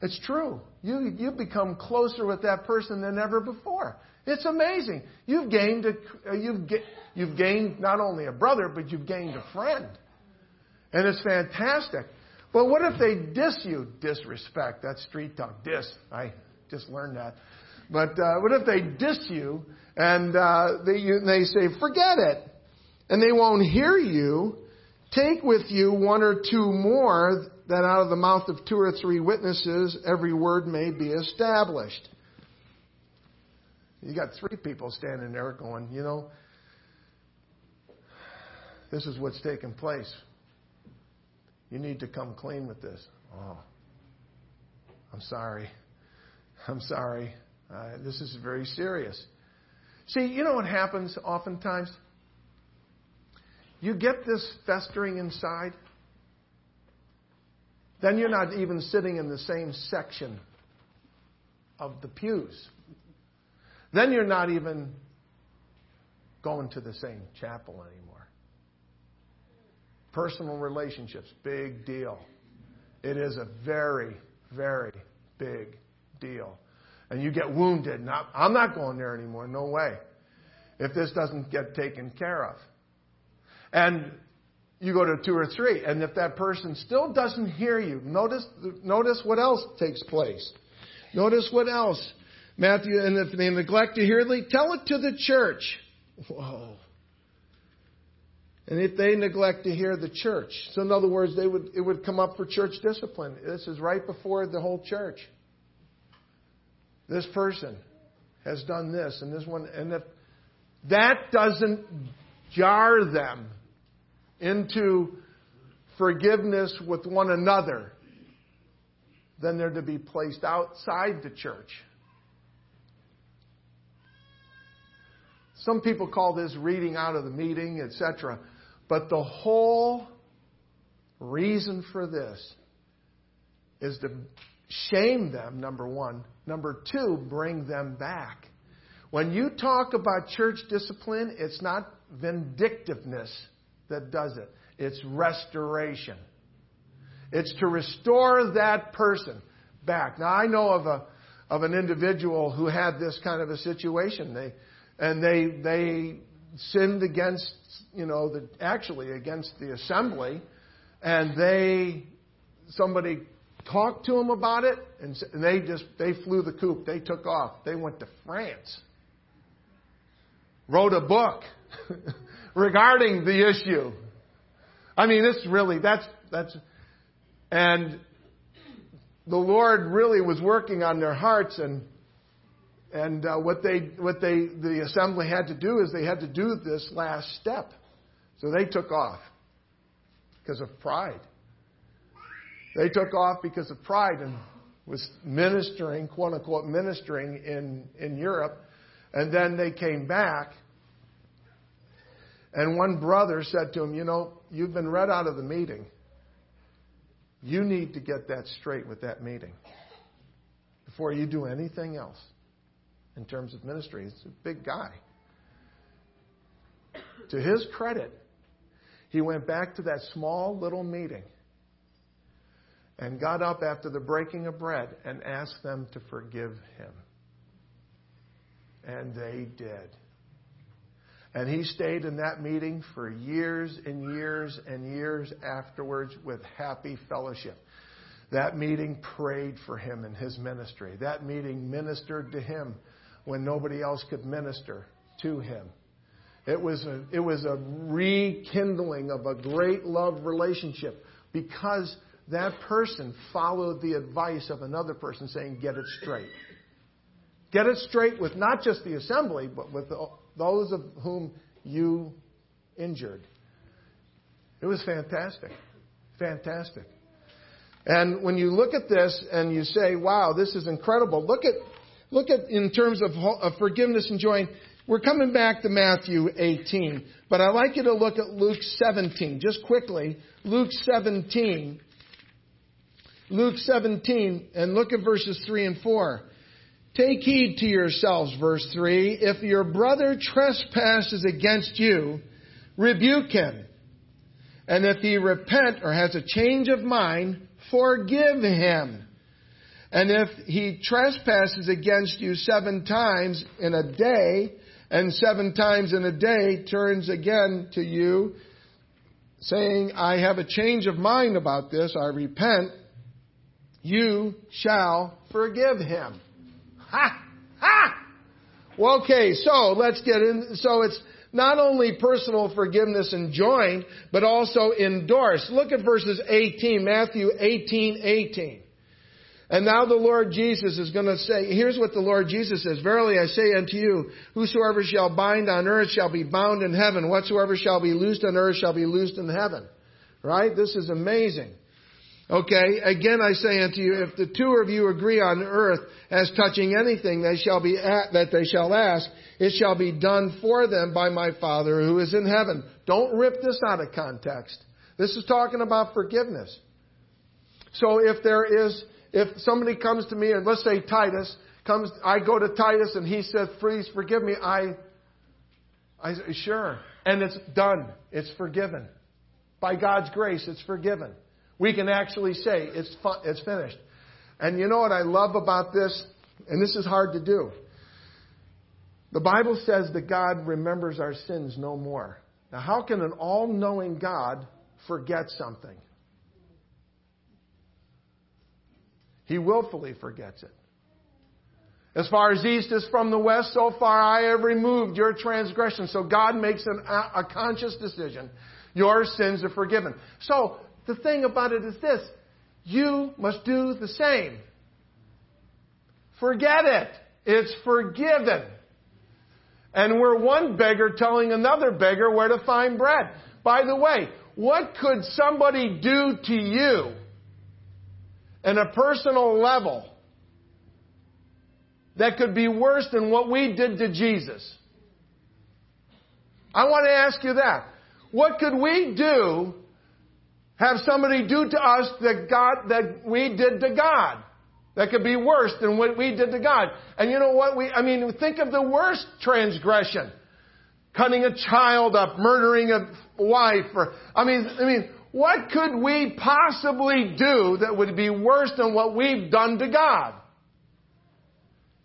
It's true. You, you become closer with that person than ever before. It's amazing. You've gained a, you've, you've gained not only a brother, but you've gained a friend. And it's fantastic. But what if they diss you? Disrespect. That's street talk. Diss. I just learned that. But uh, what if they diss you and uh, they, you, they say, forget it, and they won't hear you? Take with you one or two more that out of the mouth of two or three witnesses every word may be established. You got three people standing there going, you know, this is what's taking place. You need to come clean with this. Oh, I'm sorry. I'm sorry. Uh, this is very serious. See, you know what happens oftentimes? You get this festering inside then you're not even sitting in the same section of the pews. Then you're not even going to the same chapel anymore. Personal relationships, big deal. It is a very, very big deal. And you get wounded. I'm not going there anymore. No way. If this doesn't get taken care of. And you go to two or three. And if that person still doesn't hear you, notice, notice what else takes place. Notice what else. Matthew, and if they neglect to hear thee, tell it to the church. Whoa. And if they neglect to hear the church, so in other words, they would, it would come up for church discipline. This is right before the whole church. This person has done this and this one, and if that doesn't jar them into forgiveness with one another, then they're to be placed outside the church. Some people call this reading out of the meeting, etc. But the whole reason for this is to shame them, number one. Number two, bring them back. When you talk about church discipline, it's not vindictiveness that does it. It's restoration. It's to restore that person back. Now I know of a of an individual who had this kind of a situation. They and they they sinned against you know the actually against the assembly, and they somebody talked to them about it, and, and they just they flew the coop. They took off. They went to France. Wrote a book. regarding the issue. I mean, this really, that's, that's, and the Lord really was working on their hearts and, and uh, what they, what they, the assembly had to do is they had to do this last step. So they took off because of pride. They took off because of pride and was ministering, quote unquote, ministering in, in Europe. And then they came back and one brother said to him, You know, you've been read out of the meeting. You need to get that straight with that meeting before you do anything else in terms of ministry. He's a big guy. To his credit, he went back to that small little meeting and got up after the breaking of bread and asked them to forgive him. And they did. And he stayed in that meeting for years and years and years afterwards with happy fellowship. That meeting prayed for him in his ministry. That meeting ministered to him when nobody else could minister to him. It was a, it was a rekindling of a great love relationship because that person followed the advice of another person saying, get it straight. Get it straight with not just the assembly, but with the, those of whom you injured. It was fantastic. Fantastic. And when you look at this and you say, wow, this is incredible, look at, look at in terms of, of forgiveness and joy. We're coming back to Matthew 18, but I'd like you to look at Luke 17, just quickly. Luke 17. Luke 17, and look at verses 3 and 4. Take heed to yourselves, verse 3. If your brother trespasses against you, rebuke him. And if he repent or has a change of mind, forgive him. And if he trespasses against you seven times in a day, and seven times in a day turns again to you, saying, I have a change of mind about this, I repent, you shall forgive him. Ha! Ha! Okay, so let's get in. So it's not only personal forgiveness enjoined, but also endorsed. Look at verses 18, Matthew 18, 18. And now the Lord Jesus is going to say, here's what the Lord Jesus says. Verily I say unto you, whosoever shall bind on earth shall be bound in heaven. Whatsoever shall be loosed on earth shall be loosed in heaven. Right? This is amazing. Okay, again I say unto you, if the two of you agree on earth as touching anything they shall be at, that they shall ask, it shall be done for them by my Father who is in heaven. Don't rip this out of context. This is talking about forgiveness. So if there is, if somebody comes to me and let's say Titus comes, I go to Titus and he says, please forgive me, I, I sure. And it's done. It's forgiven. By God's grace, it's forgiven. We can actually say it's, fu- it's finished. And you know what I love about this? And this is hard to do. The Bible says that God remembers our sins no more. Now, how can an all knowing God forget something? He willfully forgets it. As far as east is from the west, so far I have removed your transgression. So God makes an, a conscious decision. Your sins are forgiven. So the thing about it is this you must do the same. Forget it. It's forgiven. And we're one beggar telling another beggar where to find bread. By the way, what could somebody do to you in a personal level that could be worse than what we did to Jesus? I want to ask you that. What could we do have somebody do to us that God, that we did to God. That could be worse than what we did to God. And you know what? We, I mean, think of the worst transgression. Cutting a child up, murdering a wife, or, I mean, I mean, what could we possibly do that would be worse than what we've done to God?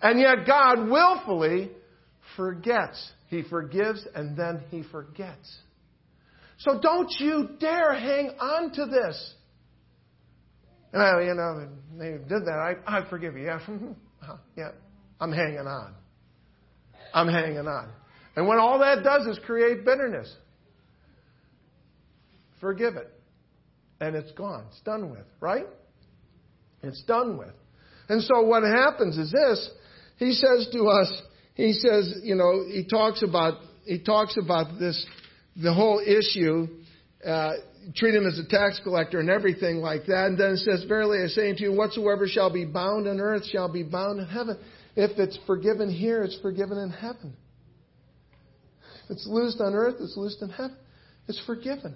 And yet God willfully forgets. He forgives and then He forgets. So don't you dare hang on to this. Well, you know, they did that. I, I forgive you. Yeah. Uh-huh. yeah. I'm hanging on. I'm hanging on. And when all that does is create bitterness, forgive it. And it's gone. It's done with, right? It's done with. And so what happens is this. He says to us, he says, you know, he talks about, he talks about this the whole issue, uh, treat him as a tax collector and everything like that. And then it says, Verily I say unto you, whatsoever shall be bound on earth shall be bound in heaven. If it's forgiven here, it's forgiven in heaven. If it's loosed on earth, it's loosed in heaven. It's forgiven.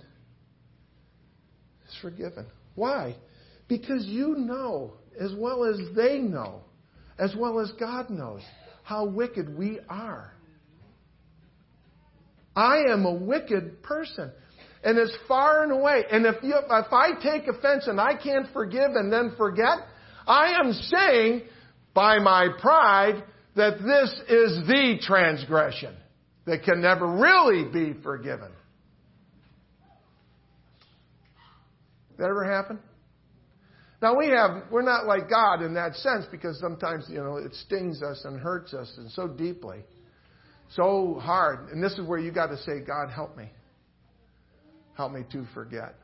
It's forgiven. Why? Because you know, as well as they know, as well as God knows, how wicked we are. I am a wicked person. And it's far and away. And if, you, if I take offense and I can't forgive and then forget, I am saying by my pride that this is the transgression. that can never really be forgiven. That ever happen? Now we have, we're not like God in that sense because sometimes, you know, it stings us and hurts us and so deeply. So hard. And this is where you got to say, God, help me. Help me to forget.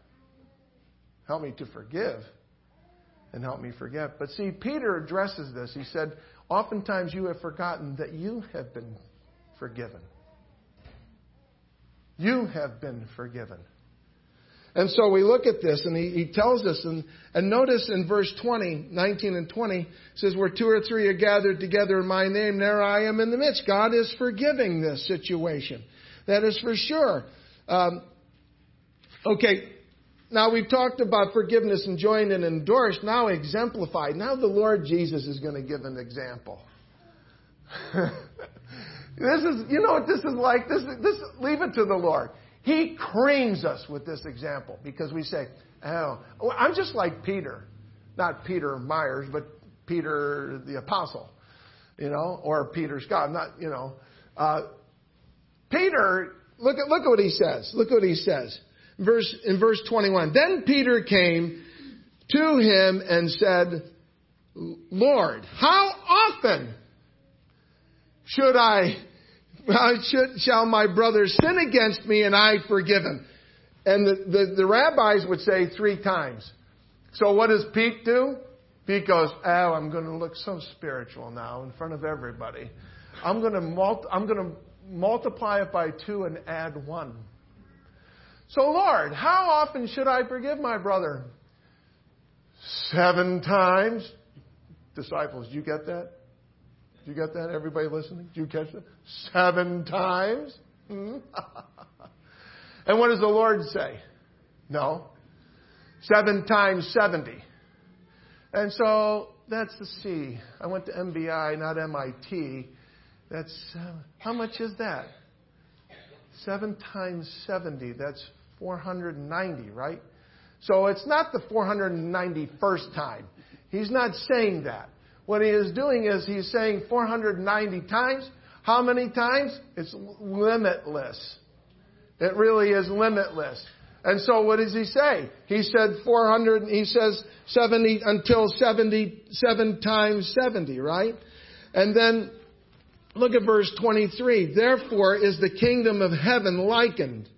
Help me to forgive and help me forget. But see, Peter addresses this. He said, Oftentimes you have forgotten that you have been forgiven. You have been forgiven. And so we look at this, and he, he tells us, and, and notice in verse 20, 19 and 20, says, Where two or three are gathered together in my name, there I am in the midst. God is forgiving this situation. That is for sure. Um, okay, now we've talked about forgiveness and joined and endorsed, now exemplified. Now the Lord Jesus is going to give an example. this is, you know what this is like? This, this, leave it to the Lord. He creams us with this example because we say, oh, I'm just like Peter. Not Peter Myers, but Peter the Apostle, you know, or Peter Scott. Not, you know. Uh, Peter, look at, look at what he says. Look at what he says. Verse, in verse 21. Then Peter came to him and said, Lord, how often should I should, shall my brother sin against me and I forgive him? And the, the, the rabbis would say three times. So what does Pete do? Pete goes, oh, I'm going to look so spiritual now in front of everybody. I'm going to, I'm going to multiply it by two and add one. So, Lord, how often should I forgive my brother? Seven times. Disciples, you get that? Do you get that? Everybody listening? Do you catch that? Seven times? Hmm? and what does the Lord say? No. Seven times 70. And so that's the C. I went to MBI, not MIT. That's, uh, how much is that? Seven times 70. That's 490, right? So it's not the 491st time. He's not saying that. What he is doing is he's saying 490 times. How many times? It's limitless. It really is limitless. And so what does he say? He said 400, he says 70 until 77 times 70, right? And then look at verse 23. Therefore is the kingdom of heaven likened.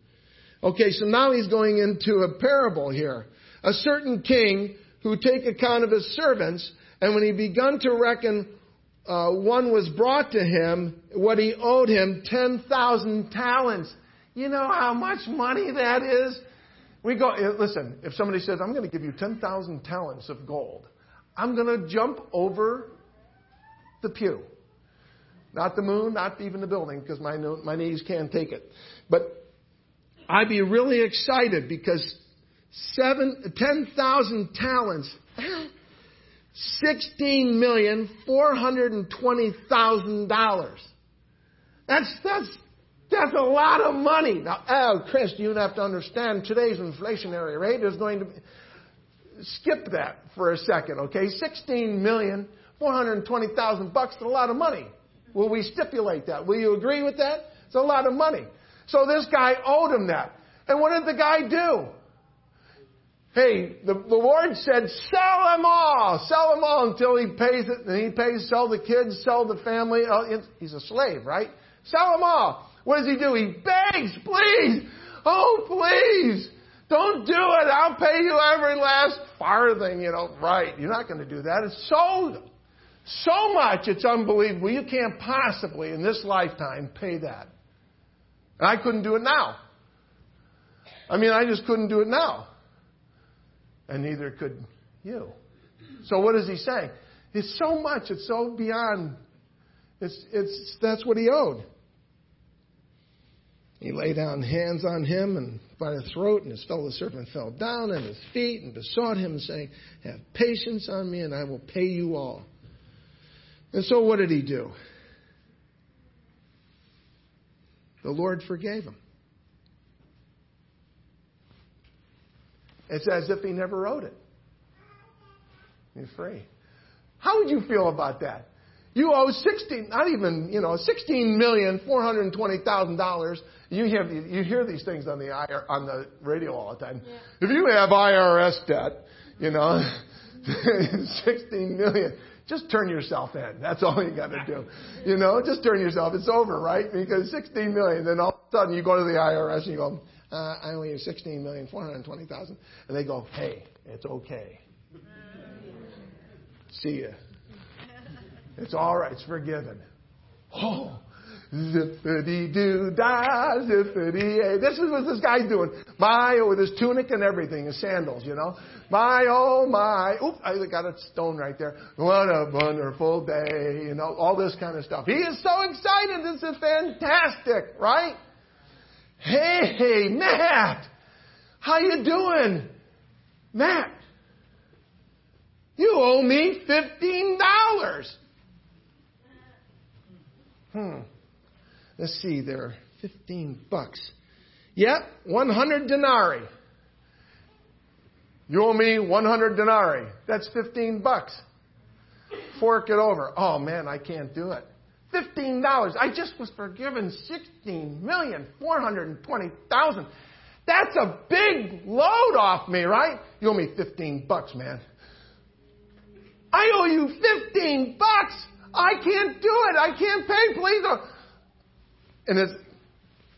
Okay, so now he's going into a parable here. A certain king who take account of his servants and when he begun to reckon, uh, one was brought to him, what he owed him, 10,000 talents. You know how much money that is? We go, eh, listen, if somebody says, I'm going to give you 10,000 talents of gold, I'm going to jump over the pew. Not the moon, not even the building, because my, my knees can't take it. But I'd be really excited because seven, 10,000 talents, sixteen million four hundred and twenty thousand dollars. That's that's that's a lot of money. Now, oh, Chris, you have to understand today's inflationary rate is going to be, skip that for a second, okay? Sixteen million four hundred twenty thousand bucks is a lot of money. Will we stipulate that? Will you agree with that? It's a lot of money. So this guy owed him that. And what did the guy do? Hey, the, the Lord said, sell them all. Sell them all until he pays it. And he pays, sell the kids, sell the family. Oh, he's a slave, right? Sell them all. What does he do? He begs, please. Oh, please. Don't do it. I'll pay you every last farthing, you know. Right. You're not going to do that. It's so, so much. It's unbelievable. You can't possibly in this lifetime pay that. And I couldn't do it now. I mean, I just couldn't do it now and neither could you. So what is he saying? It's so much. It's so beyond. It's, it's, that's what he owed. He laid down hands on him and by the throat, and his fellow servant fell down at his feet and besought him, saying, Have patience on me, and I will pay you all. And so what did he do? The Lord forgave him. It's as if he never wrote it. You're free. How would you feel about that? You owe sixteen, not even you know, sixteen million four hundred twenty thousand dollars. You hear you hear these things on the IR, on the radio all the time. Yeah. If you have IRS debt, you know, sixteen million. Just turn yourself in. That's all you got to do. You know, just turn yourself. It's over, right? Because 16 million. Then all of a sudden you go to the IRS and you go, uh, I only you 16 million 420,000, and they go, Hey, it's okay. See ya. It's all right. It's forgiven. Oh, zippity doo dah, zippity. This is what this guy's doing. My, with his tunic and everything, his sandals, you know. My, oh my. Oop, I got a stone right there. What a wonderful day, you know, all this kind of stuff. He is so excited. This is fantastic, right? Hey, Matt. How you doing? Matt. You owe me $15. Hmm. Let's see there. 15 bucks. Yep, 100 denarii. You owe me 100 denarii. That's 15 bucks. Fork it over. Oh man, I can't do it. $15. I just was forgiven 16,420,000. That's a big load off me, right? You owe me 15 bucks, man. I owe you 15 bucks. I can't do it. I can't pay. Please. And it's,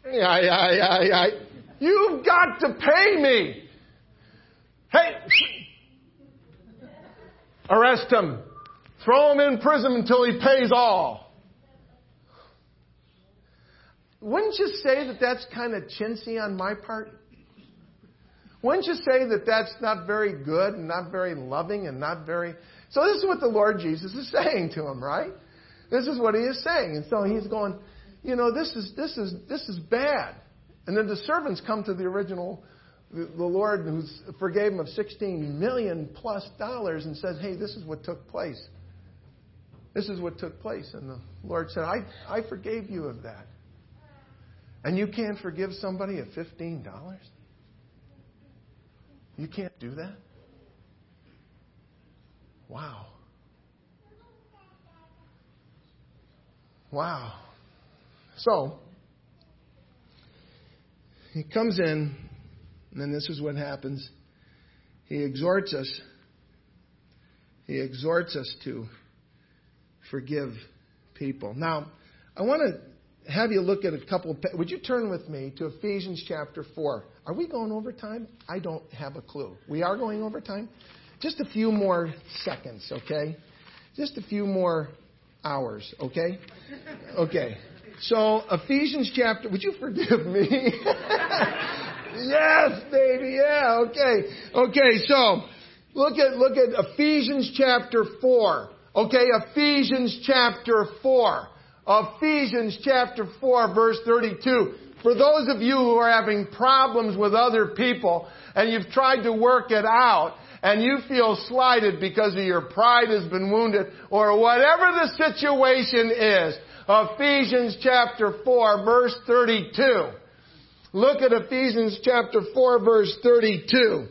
yeah, yeah, yeah, yeah. You've got to pay me. Hey, arrest him. Throw him in prison until he pays all. Wouldn't you say that that's kind of chintzy on my part? Wouldn't you say that that's not very good and not very loving and not very. So, this is what the Lord Jesus is saying to him, right? This is what he is saying. And so he's going, you know, this is, this is, this is bad. And then the servants come to the original, the, Lord who forgave him of 16 million plus dollars and says, hey, this is what took place. This is what took place. And the Lord said, I, I forgave you of that. And you can't forgive somebody of $15? You can't do that? Wow. Wow. So, he comes in, and then this is what happens. He exhorts us. He exhorts us to forgive people. Now, I want to have you look at a couple of. Would you turn with me to Ephesians chapter 4? Are we going over time? I don't have a clue. We are going over time? Just a few more seconds, okay? Just a few more hours, okay? Okay. So, Ephesians chapter, would you forgive me? yes, baby, yeah, okay. Okay, so, look at, look at Ephesians chapter 4. Okay, Ephesians chapter 4. Ephesians chapter 4 verse 32. For those of you who are having problems with other people and you've tried to work it out and you feel slighted because of your pride has been wounded or whatever the situation is, Ephesians chapter 4 verse 32. Look at Ephesians chapter 4 verse 32.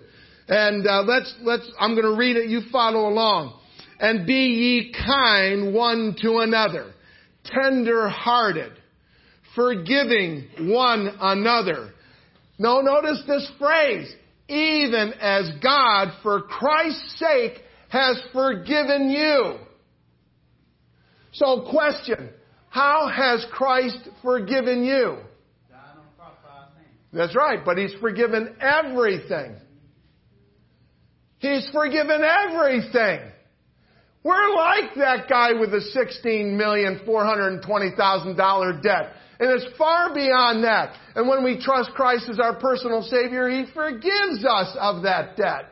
And uh, let's, let's, I'm going to read it, you follow along. And be ye kind one to another, tender hearted, forgiving one another. No, notice this phrase, even as God, for Christ's sake, has forgiven you. So question, how has Christ forgiven you? That's right, but He's forgiven everything. He's forgiven everything. We're like that guy with the $16,420,000 debt. And it's far beyond that. And when we trust Christ as our personal Savior, He forgives us of that debt.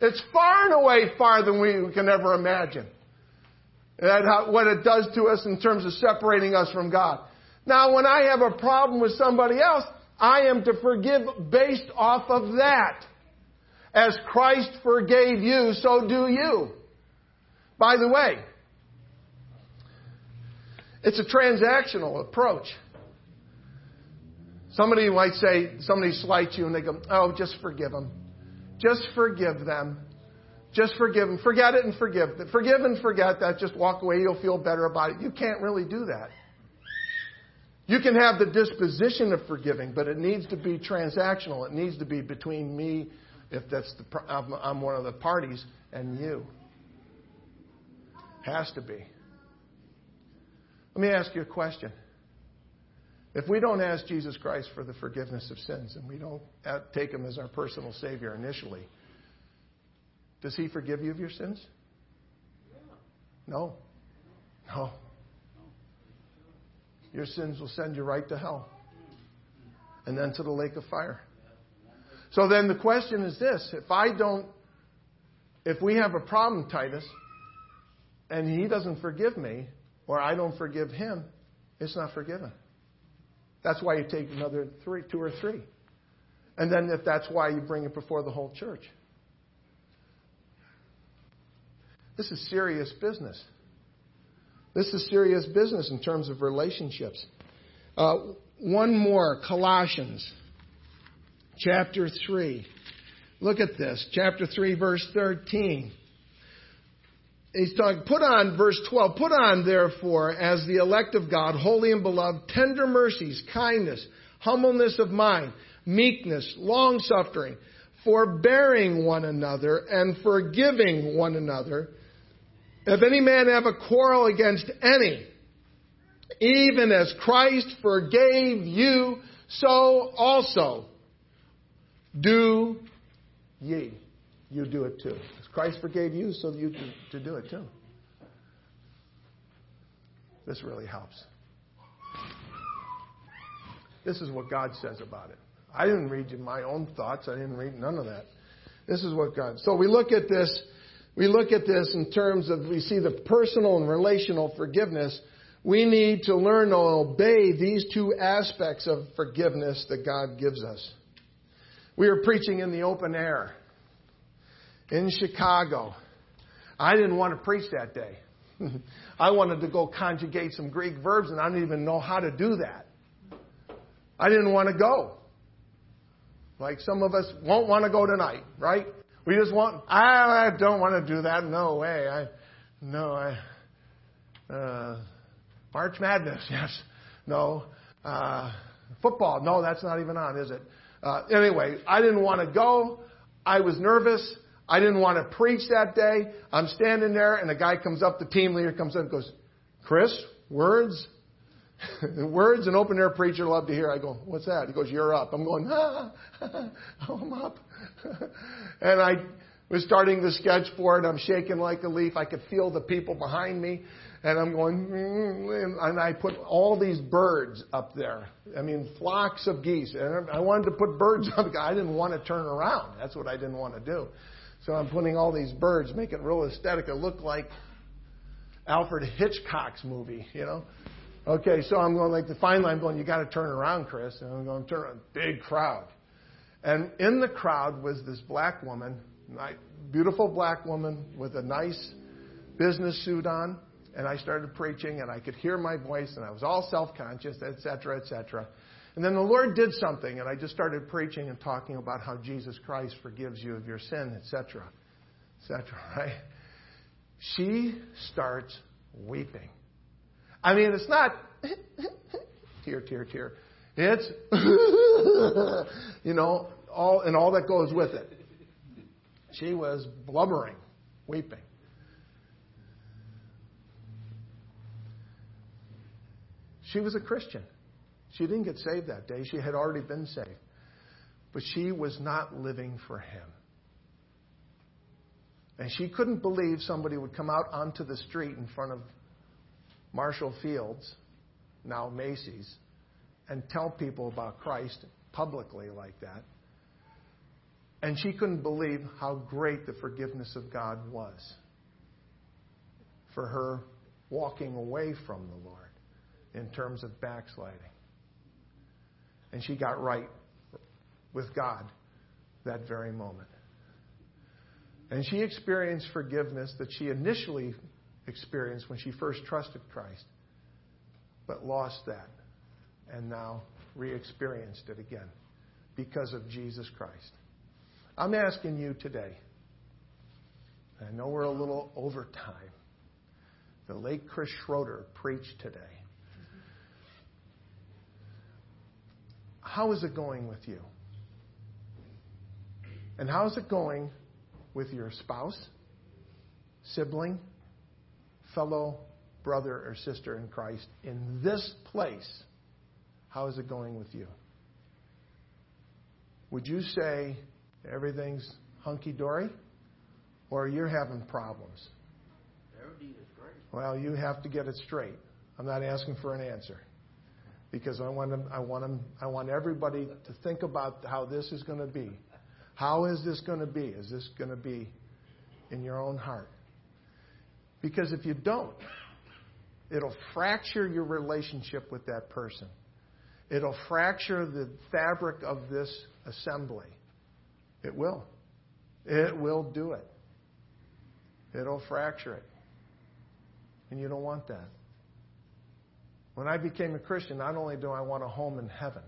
It's far and away far than we can ever imagine. That what it does to us in terms of separating us from God. Now, when I have a problem with somebody else, I am to forgive based off of that. As Christ forgave you, so do you. By the way, it's a transactional approach. Somebody might say, somebody slights you and they go, oh, just forgive them. Just forgive them. just forgive them. forget it and forgive. Forgive and forget that. Just walk away. You'll feel better about it. You can't really do that. You can have the disposition of forgiving, but it needs to be transactional. It needs to be between me, if that's the, I'm one of the parties, and you. Has to be. Let me ask you a question. If we don't ask Jesus Christ for the forgiveness of sins and we don't take him as our personal Savior initially, does he forgive you of your sins? No. No. Your sins will send you right to hell and then to the lake of fire. So then the question is this if I don't, if we have a problem, Titus, and he doesn't forgive me, or I don't forgive him, it's not forgiven. That's why you take another three, two or three. And then if that's why you bring it before the whole church. This is serious business. This is serious business in terms of relationships. Uh, one more, Colossians chapter 3. Look at this. Chapter 3, verse 13 he's talking, put on, verse 12, put on, therefore, as the elect of God, holy and beloved, tender mercies, kindness, humbleness of mind, meekness, long suffering, forbearing one another, and forgiving one another. If any man have a quarrel against any, even as Christ forgave you, so also do ye. You do it too. Christ forgave you so you to, to do it too. This really helps. This is what God says about it. I didn't read my own thoughts. I didn't read none of that. This is what God. So we look at this. We look at this in terms of we see the personal and relational forgiveness. We need to learn to obey these two aspects of forgiveness that God gives us. We are preaching in the open air in Chicago. I didn't want to preach that day. I wanted to go conjugate some Greek verbs, and I didn't even know how to do that. I didn't want to go. Like some of us won't want to go tonight, right? We just want, I, I don't want to do that. No way. I, no, I, uh, March Madness, yes. No. Uh, football, no, that's not even on, is it? Uh, anyway, I didn't want to go. I was nervous. I didn't want to preach that day. I'm standing there, and a guy comes up, the team leader comes up and goes, Chris, words? words an open air preacher love to hear. I go, what's that? He goes, you're up. I'm going, ah, I'm up. and I was starting the sketch for it. I'm shaking like a leaf. I could feel the people behind me. And I'm going, mm, and I put all these birds up there. I mean, flocks of geese. And I wanted to put birds up. I didn't want to turn around. That's what I didn't want to do. So I'm putting all these birds, make it real aesthetic. It look like Alfred Hitchcock's movie, you know. Okay, so I'm going like the fine line. I'm going. You got to turn around, Chris. And I'm going turn around. Big crowd, and in the crowd was this black woman, beautiful black woman with a nice business suit on. And I started preaching, and I could hear my voice, and I was all self-conscious, et cetera, et cetera. And then the Lord did something, and I just started preaching and talking about how Jesus Christ forgives you of your sin, etc., etc. Right? She starts weeping. I mean, it's not tear, tear, tear. It's you know all and all that goes with it. She was blubbering, weeping. She was a Christian. She didn't get saved that day. She had already been saved. But she was not living for Him. And she couldn't believe somebody would come out onto the street in front of Marshall Fields, now Macy's, and tell people about Christ publicly like that. And she couldn't believe how great the forgiveness of God was for her walking away from the Lord in terms of backsliding. And she got right with God that very moment. And she experienced forgiveness that she initially experienced when she first trusted Christ, but lost that and now re experienced it again because of Jesus Christ. I'm asking you today I know we're a little over time. The late Chris Schroeder preached today. How is it going with you? And how is it going with your spouse, sibling, fellow brother or sister in Christ in this place? How is it going with you? Would you say everything's hunky dory? Or you're having problems? Well, you have to get it straight. I'm not asking for an answer because I want them, I want them, I want everybody to think about how this is going to be. How is this going to be? Is this going to be in your own heart? Because if you don't, it'll fracture your relationship with that person. It'll fracture the fabric of this assembly. It will. It will do it. It'll fracture it. And you don't want that. When I became a Christian, not only do I want a home in heaven,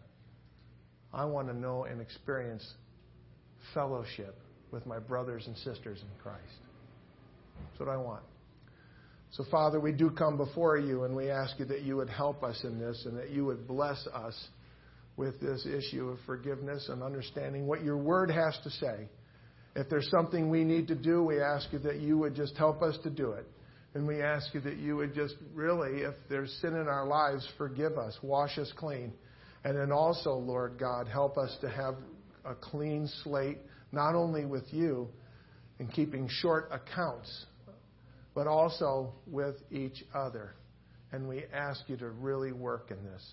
I want to know and experience fellowship with my brothers and sisters in Christ. That's what I want. So, Father, we do come before you and we ask you that you would help us in this and that you would bless us with this issue of forgiveness and understanding what your word has to say. If there's something we need to do, we ask you that you would just help us to do it. And we ask you that you would just really, if there's sin in our lives, forgive us, wash us clean. And then also, Lord God, help us to have a clean slate, not only with you in keeping short accounts, but also with each other. And we ask you to really work in this.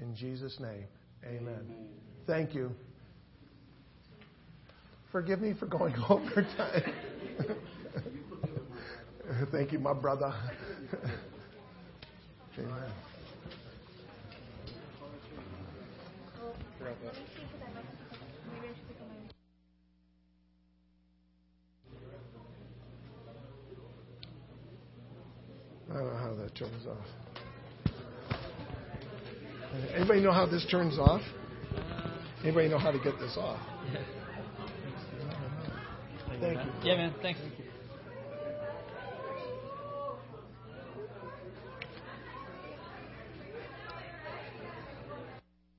In Jesus' name, amen. amen. Thank you. Forgive me for going over time. Thank you, my brother. amen. I don't know how that turns off. Anybody know how this turns off? Anybody know how to get this off? Thank you. Yeah, man. Thanks.